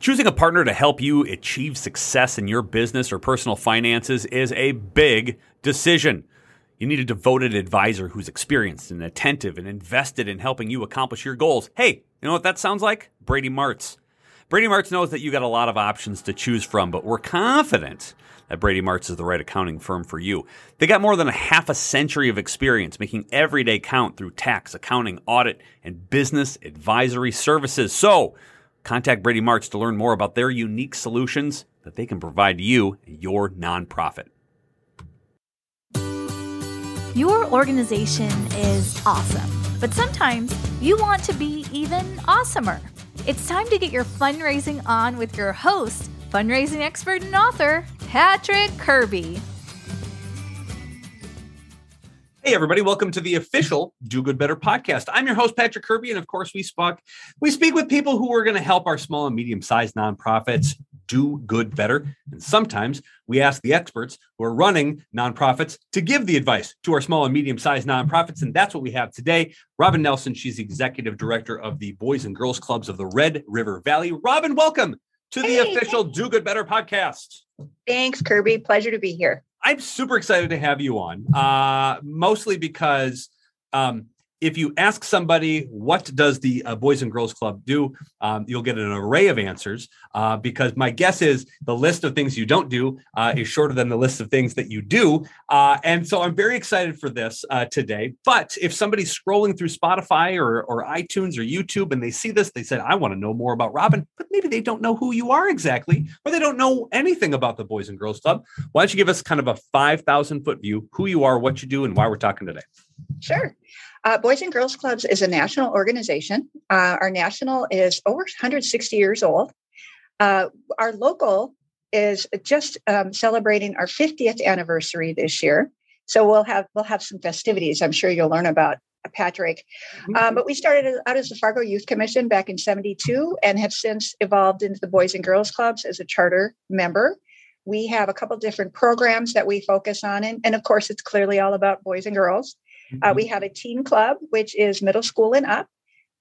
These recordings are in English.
Choosing a partner to help you achieve success in your business or personal finances is a big decision. You need a devoted advisor who's experienced and attentive and invested in helping you accomplish your goals. Hey, you know what that sounds like? Brady Martz. Brady Martz knows that you got a lot of options to choose from, but we're confident that Brady Martz is the right accounting firm for you. They got more than a half a century of experience making every day count through tax, accounting, audit, and business advisory services. So, Contact Brady Martz to learn more about their unique solutions that they can provide you and your nonprofit. Your organization is awesome, but sometimes you want to be even awesomer. It's time to get your fundraising on with your host, fundraising expert and author, Patrick Kirby. Hey everybody, welcome to the official Do Good Better podcast. I'm your host Patrick Kirby and of course we speak we speak with people who are going to help our small and medium-sized nonprofits do good better. And sometimes we ask the experts who are running nonprofits to give the advice to our small and medium-sized nonprofits and that's what we have today. Robin Nelson, she's the executive director of the Boys and Girls Clubs of the Red River Valley. Robin, welcome to the hey, official Do Good Better podcast. Thanks Kirby, pleasure to be here. I'm super excited to have you on, uh, mostly because um, if you ask somebody what does the uh, boys and girls club do? um, you'll get an array of answers uh, because my guess is the list of things you don't do uh, is shorter than the list of things that you do uh, and so i'm very excited for this uh, today. But if somebody's scrolling through spotify or, or itunes or youtube and they see this they said i want to know more about robin but maybe they don't know who you are exactly or they don't know anything about the boys and girls club why don't you give us kind of a 5000 foot view who you are what you do and why we're talking today Sure. Uh, Boys and Girls Clubs is a national organization. Uh, our national is over 160 years old. Uh, our local is just um, celebrating our 50th anniversary this year. So we'll have we'll have some festivities. I'm sure you'll learn about uh, Patrick. Mm-hmm. Um, but we started out as the Fargo Youth Commission back in 72 and have since evolved into the Boys and Girls Clubs as a charter member. We have a couple different programs that we focus on. And, and of course, it's clearly all about boys and girls. Mm-hmm. Uh, we have a teen club, which is middle school and up.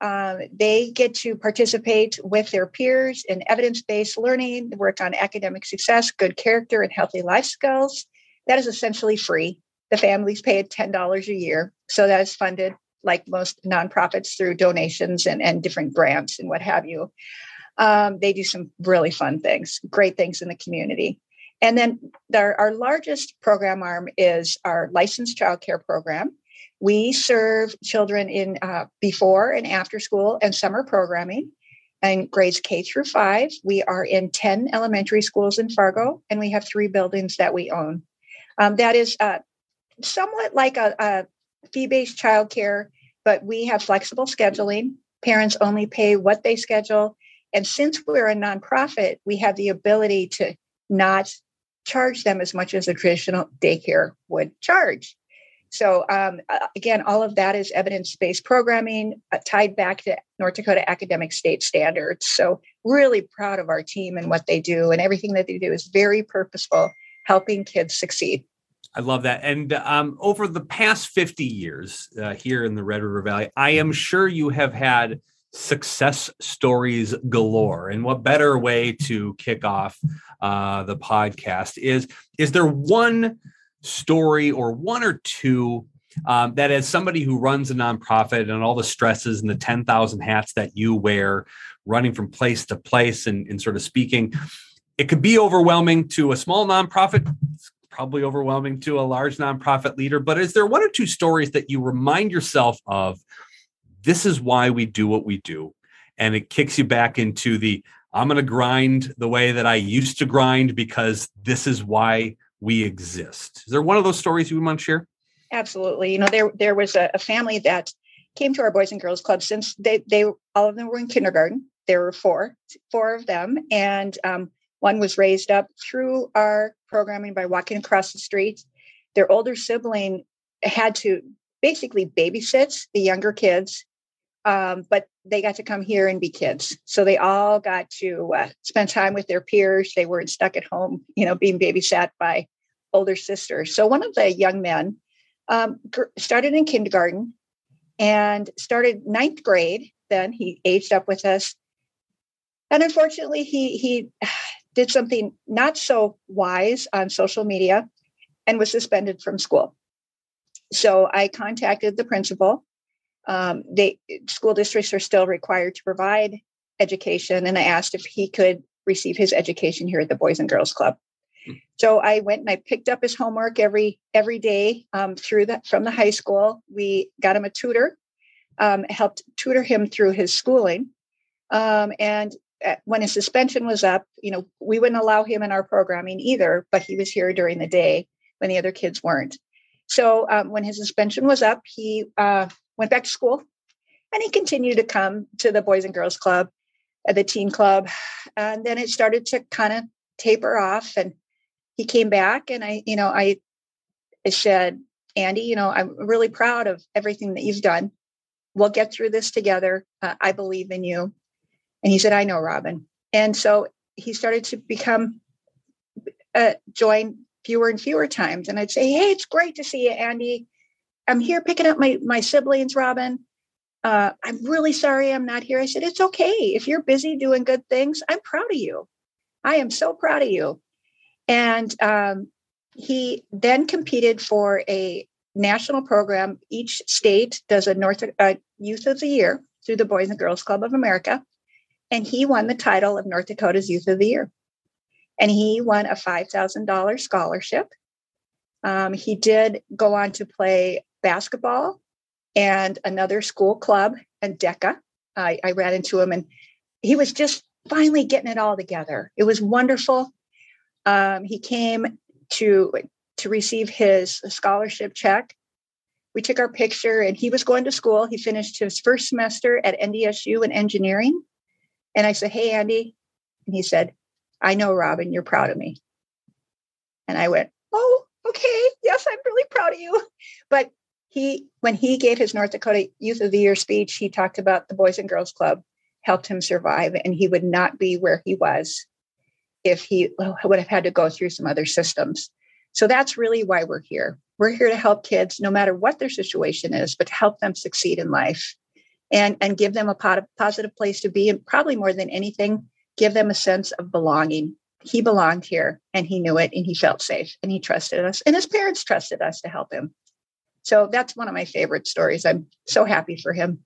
Um, they get to participate with their peers in evidence based learning, work on academic success, good character, and healthy life skills. That is essentially free. The families pay $10 a year. So that is funded, like most nonprofits, through donations and, and different grants and what have you. Um, they do some really fun things, great things in the community. And then our, our largest program arm is our licensed childcare program. We serve children in uh, before and after school and summer programming and grades K through five. We are in 10 elementary schools in Fargo, and we have three buildings that we own. Um, that is uh, somewhat like a, a fee based childcare, but we have flexible scheduling. Parents only pay what they schedule. And since we're a nonprofit, we have the ability to not charge them as much as a traditional daycare would charge. So um, again, all of that is evidence-based programming uh, tied back to North Dakota academic state standards. So really proud of our team and what they do, and everything that they do is very purposeful, helping kids succeed. I love that. And um, over the past 50 years uh, here in the Red River Valley, I am sure you have had success stories galore. And what better way to kick off uh, the podcast is? Is there one story or one or two um, that as somebody who runs a nonprofit and all the stresses and the 10,000 hats that you wear, running from place to place and, and sort of speaking. It could be overwhelming to a small nonprofit. It's probably overwhelming to a large nonprofit leader. But is there one or two stories that you remind yourself of? This is why we do what we do. And it kicks you back into the I'm going to grind the way that I used to grind because this is why we exist. Is there one of those stories you want to share? Absolutely. You know, there there was a, a family that came to our Boys and Girls Club since they they all of them were in kindergarten. There were four four of them, and um, one was raised up through our programming by walking across the street. Their older sibling had to basically babysit the younger kids, um, but they got to come here and be kids. So they all got to uh, spend time with their peers. They weren't stuck at home, you know, being babysat by older sisters. So one of the young men um, started in kindergarten and started ninth grade. Then he aged up with us, and unfortunately, he he did something not so wise on social media and was suspended from school. So I contacted the principal. Um, they school districts are still required to provide education, and I asked if he could receive his education here at the Boys and Girls Club. So I went and I picked up his homework every every day um, through that from the high school. We got him a tutor, um, helped tutor him through his schooling, um, and uh, when his suspension was up, you know, we wouldn't allow him in our programming either. But he was here during the day when the other kids weren't. So um, when his suspension was up, he uh, went back to school, and he continued to come to the Boys and Girls Club, uh, the teen club, and then it started to kind of taper off and he came back and I, you know, I, I said, Andy, you know, I'm really proud of everything that you've done. We'll get through this together. Uh, I believe in you. And he said, I know, Robin. And so he started to become, uh, join fewer and fewer times. And I'd say, Hey, it's great to see you, Andy. I'm here picking up my, my siblings, Robin. Uh, I'm really sorry I'm not here. I said, It's okay. If you're busy doing good things, I'm proud of you. I am so proud of you. And um, he then competed for a national program. Each state does a North uh, Youth of the Year through the Boys and Girls Club of America. And he won the title of North Dakota's Youth of the Year. And he won a $5,000 scholarship. Um, he did go on to play basketball and another school club and DECA. I, I ran into him and he was just finally getting it all together. It was wonderful. Um, he came to to receive his scholarship check. We took our picture, and he was going to school. He finished his first semester at NDSU in engineering. And I said, "Hey, Andy," and he said, "I know, Robin, you're proud of me." And I went, "Oh, okay, yes, I'm really proud of you." But he, when he gave his North Dakota Youth of the Year speech, he talked about the Boys and Girls Club helped him survive, and he would not be where he was if he oh, would have had to go through some other systems. So that's really why we're here. We're here to help kids, no matter what their situation is, but to help them succeed in life and, and give them a positive place to be. And probably more than anything, give them a sense of belonging. He belonged here and he knew it and he felt safe and he trusted us and his parents trusted us to help him. So that's one of my favorite stories. I'm so happy for him.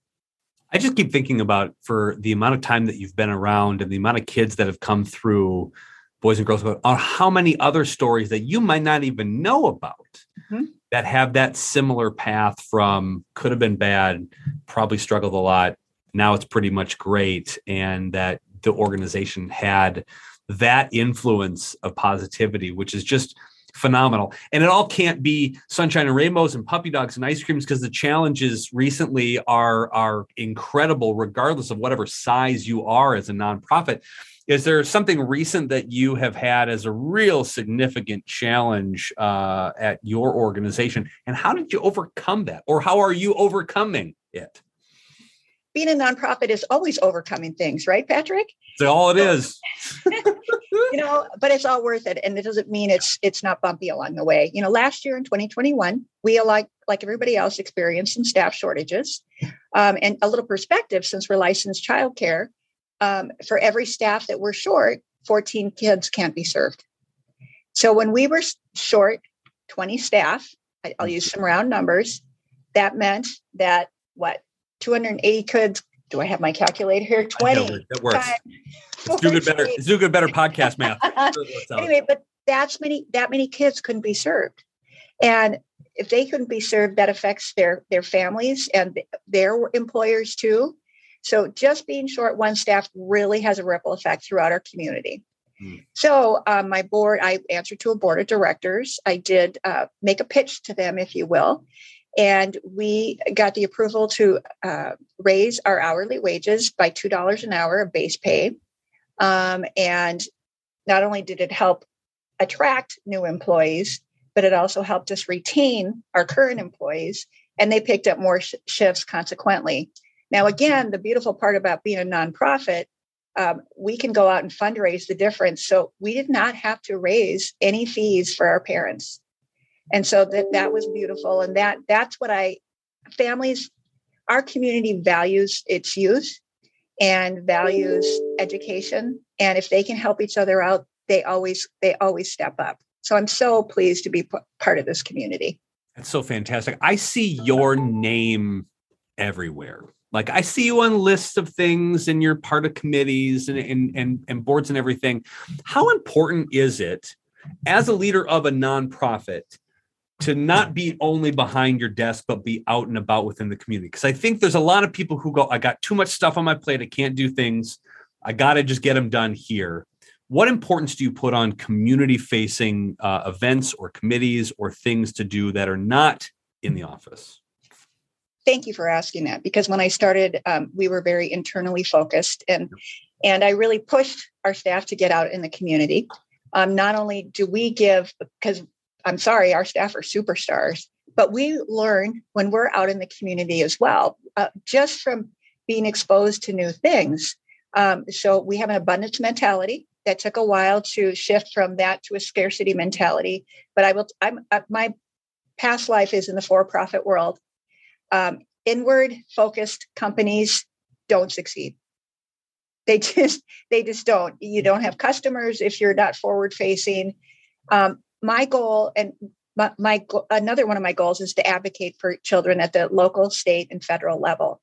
I just keep thinking about for the amount of time that you've been around and the amount of kids that have come through Boys and Girls on how many other stories that you might not even know about mm-hmm. that have that similar path from could have been bad, probably struggled a lot. Now it's pretty much great. And that the organization had that influence of positivity, which is just phenomenal. And it all can't be sunshine and rainbows and puppy dogs and ice creams because the challenges recently are are incredible, regardless of whatever size you are as a nonprofit. Is there something recent that you have had as a real significant challenge uh, at your organization, and how did you overcome that, or how are you overcoming it? Being a nonprofit is always overcoming things, right, Patrick? That's all it is. you know, but it's all worth it, and it doesn't mean it's it's not bumpy along the way. You know, last year in 2021, we like like everybody else experienced some staff shortages, um, and a little perspective since we're licensed childcare. Um, for every staff that we're short, 14 kids can't be served. So when we were short 20 staff, I'll use some round numbers. That meant that what 280 kids do I have my calculator here? 20. That works. Let's do good better. Do good better podcast math. anyway, but that's many that many kids couldn't be served. And if they couldn't be served, that affects their their families and their employers too. So just being short one staff really has a ripple effect throughout our community. Hmm. So um, my board, I answered to a board of directors. I did uh, make a pitch to them, if you will, and we got the approval to uh, raise our hourly wages by two dollars an hour of base pay. Um, and not only did it help attract new employees, but it also helped us retain our current employees, and they picked up more sh- shifts consequently. Now, again, the beautiful part about being a nonprofit, um, we can go out and fundraise the difference. So we did not have to raise any fees for our parents, and so that that was beautiful. And that that's what I families, our community values its youth and values education, and if they can help each other out, they always they always step up. So I'm so pleased to be p- part of this community. That's so fantastic. I see your name everywhere. Like I see you on lists of things and you're part of committees and, and, and, and boards and everything. How important is it as a leader of a nonprofit to not be only behind your desk, but be out and about within the community? Because I think there's a lot of people who go, I got too much stuff on my plate. I can't do things. I got to just get them done here what importance do you put on community facing uh, events or committees or things to do that are not in the office? Thank you for asking that because when I started, um, we were very internally focused and and I really pushed our staff to get out in the community. Um, not only do we give, because I'm sorry, our staff are superstars, but we learn when we're out in the community as well, uh, just from being exposed to new things. Um, so we have an abundance mentality that took a while to shift from that to a scarcity mentality. But I will. I'm uh, my past life is in the for-profit world. Um, inward focused companies don't succeed. They just they just don't. You don't have customers if you're not forward facing. Um, my goal and my, my another one of my goals is to advocate for children at the local, state, and federal level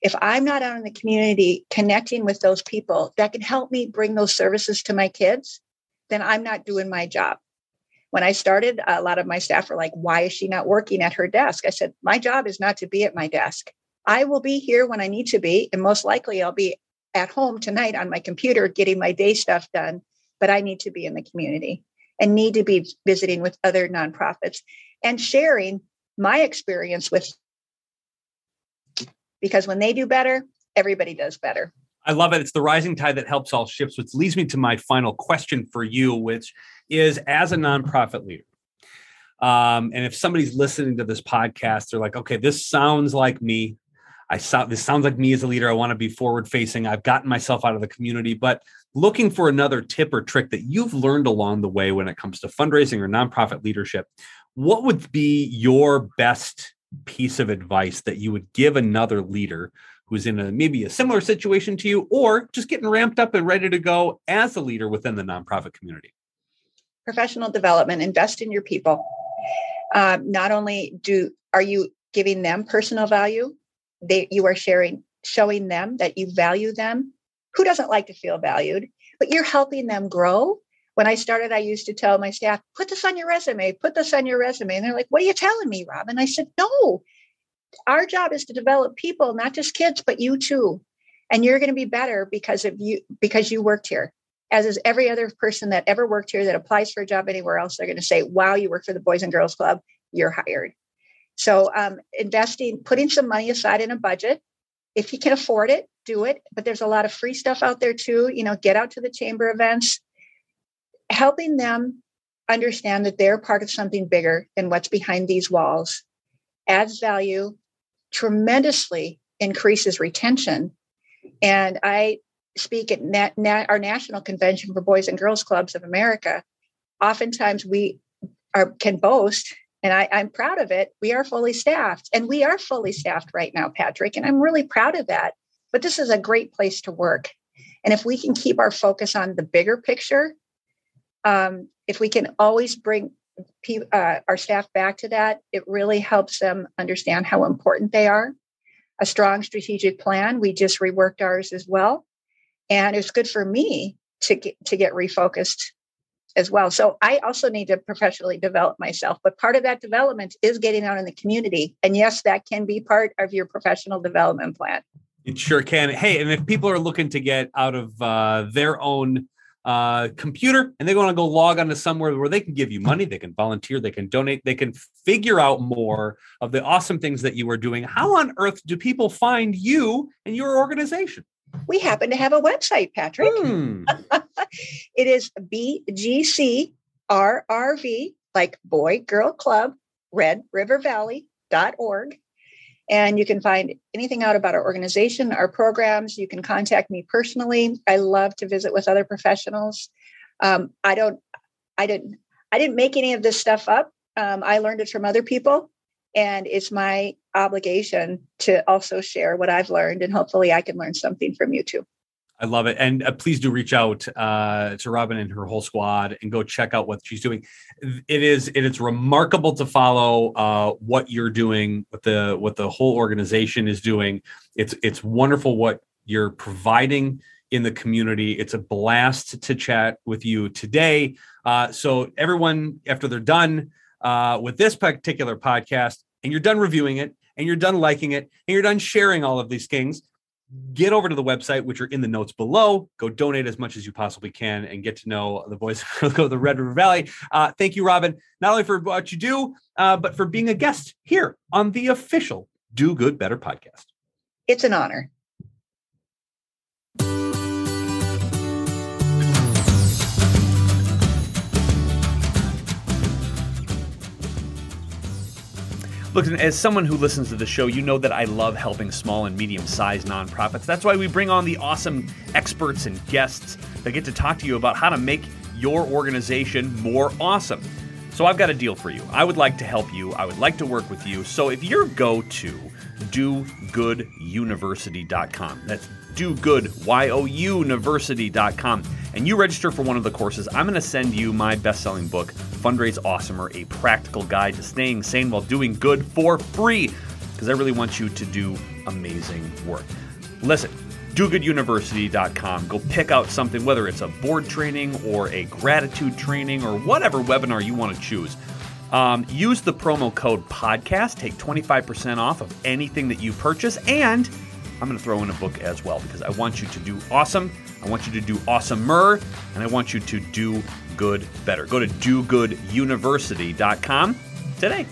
if I'm not out in the community connecting with those people that can help me bring those services to my kids, then I'm not doing my job. When I started, a lot of my staff were like, Why is she not working at her desk? I said, My job is not to be at my desk. I will be here when I need to be, and most likely I'll be at home tonight on my computer getting my day stuff done, but I need to be in the community and need to be visiting with other nonprofits and sharing my experience with because when they do better, everybody does better. I love it. It's the rising tide that helps all ships, which leads me to my final question for you, which is as a nonprofit leader. Um, and if somebody's listening to this podcast, they're like, okay, this sounds like me. I saw this sounds like me as a leader. I want to be forward facing. I've gotten myself out of the community, but looking for another tip or trick that you've learned along the way when it comes to fundraising or nonprofit leadership, what would be your best piece of advice that you would give another leader who's in a maybe a similar situation to you or just getting ramped up and ready to go as a leader within the nonprofit community professional development invest in your people um, not only do are you giving them personal value they you are sharing showing them that you value them who doesn't like to feel valued but you're helping them grow when I started, I used to tell my staff, put this on your resume, put this on your resume. And they're like, what are you telling me, Robin? I said, no, our job is to develop people, not just kids, but you too. And you're going to be better because of you, because you worked here. As is every other person that ever worked here that applies for a job anywhere else, they're going to say, wow, you work for the Boys and Girls Club, you're hired. So um, investing, putting some money aside in a budget, if you can afford it, do it. But there's a lot of free stuff out there too. You know, get out to the chamber events, helping them understand that they're part of something bigger than what's behind these walls adds value, tremendously increases retention. And I speak at nat- nat- our national convention for Boys and Girls Clubs of America. Oftentimes we are can boast, and I, I'm proud of it. We are fully staffed, and we are fully staffed right now, Patrick. And I'm really proud of that. But this is a great place to work. And if we can keep our focus on the bigger picture um, if we can always bring uh, our staff back to that, it really helps them understand how important they are. a strong strategic plan. We just reworked ours as well. And it's good for me to get to get refocused as well. So I also need to professionally develop myself. But part of that development is getting out in the community. And yes, that can be part of your professional development plan. It sure can. Hey, and if people are looking to get out of uh, their own uh, computer and they want to go log onto somewhere where they can give you money, they can volunteer, they can donate, they can figure out more of the awesome things that you are doing. How on earth do people find you and your organization? We happen to have a website, Patrick. Hmm. it is BGCRRV, like Boy Girl Club, Red River Valley.org. And you can find anything out about our organization, our programs. You can contact me personally. I love to visit with other professionals. Um, I don't, I didn't, I didn't make any of this stuff up. Um, I learned it from other people, and it's my obligation to also share what I've learned, and hopefully, I can learn something from you too. I love it. And uh, please do reach out uh, to Robin and her whole squad and go check out what she's doing. It is it is remarkable to follow uh, what you're doing, what the what the whole organization is doing. It's it's wonderful what you're providing in the community. It's a blast to chat with you today. Uh, so everyone, after they're done uh, with this particular podcast, and you're done reviewing it, and you're done liking it, and you're done sharing all of these things get over to the website, which are in the notes below. Go donate as much as you possibly can and get to know the voice of the Red River Valley. Uh, thank you, Robin, not only for what you do, uh, but for being a guest here on the official Do Good Better podcast. It's an honor. Look, as someone who listens to the show, you know that I love helping small and medium sized nonprofits. That's why we bring on the awesome experts and guests that get to talk to you about how to make your organization more awesome. So I've got a deal for you. I would like to help you. I would like to work with you. So if you go to dogooduniversity.com, that's dogooduniversity.com, and you register for one of the courses, I'm going to send you my best selling book, Fundraise Awesomer, a practical guide to staying sane while doing good for free, because I really want you to do amazing work. Listen, dogooduniversity.com. Go pick out something, whether it's a board training or a gratitude training or whatever webinar you want to choose. Um, use the promo code podcast, take 25% off of anything that you purchase, and I'm going to throw in a book as well because I want you to do awesome. I want you to do awesomer, and I want you to do good better. Go to dogooduniversity.com today.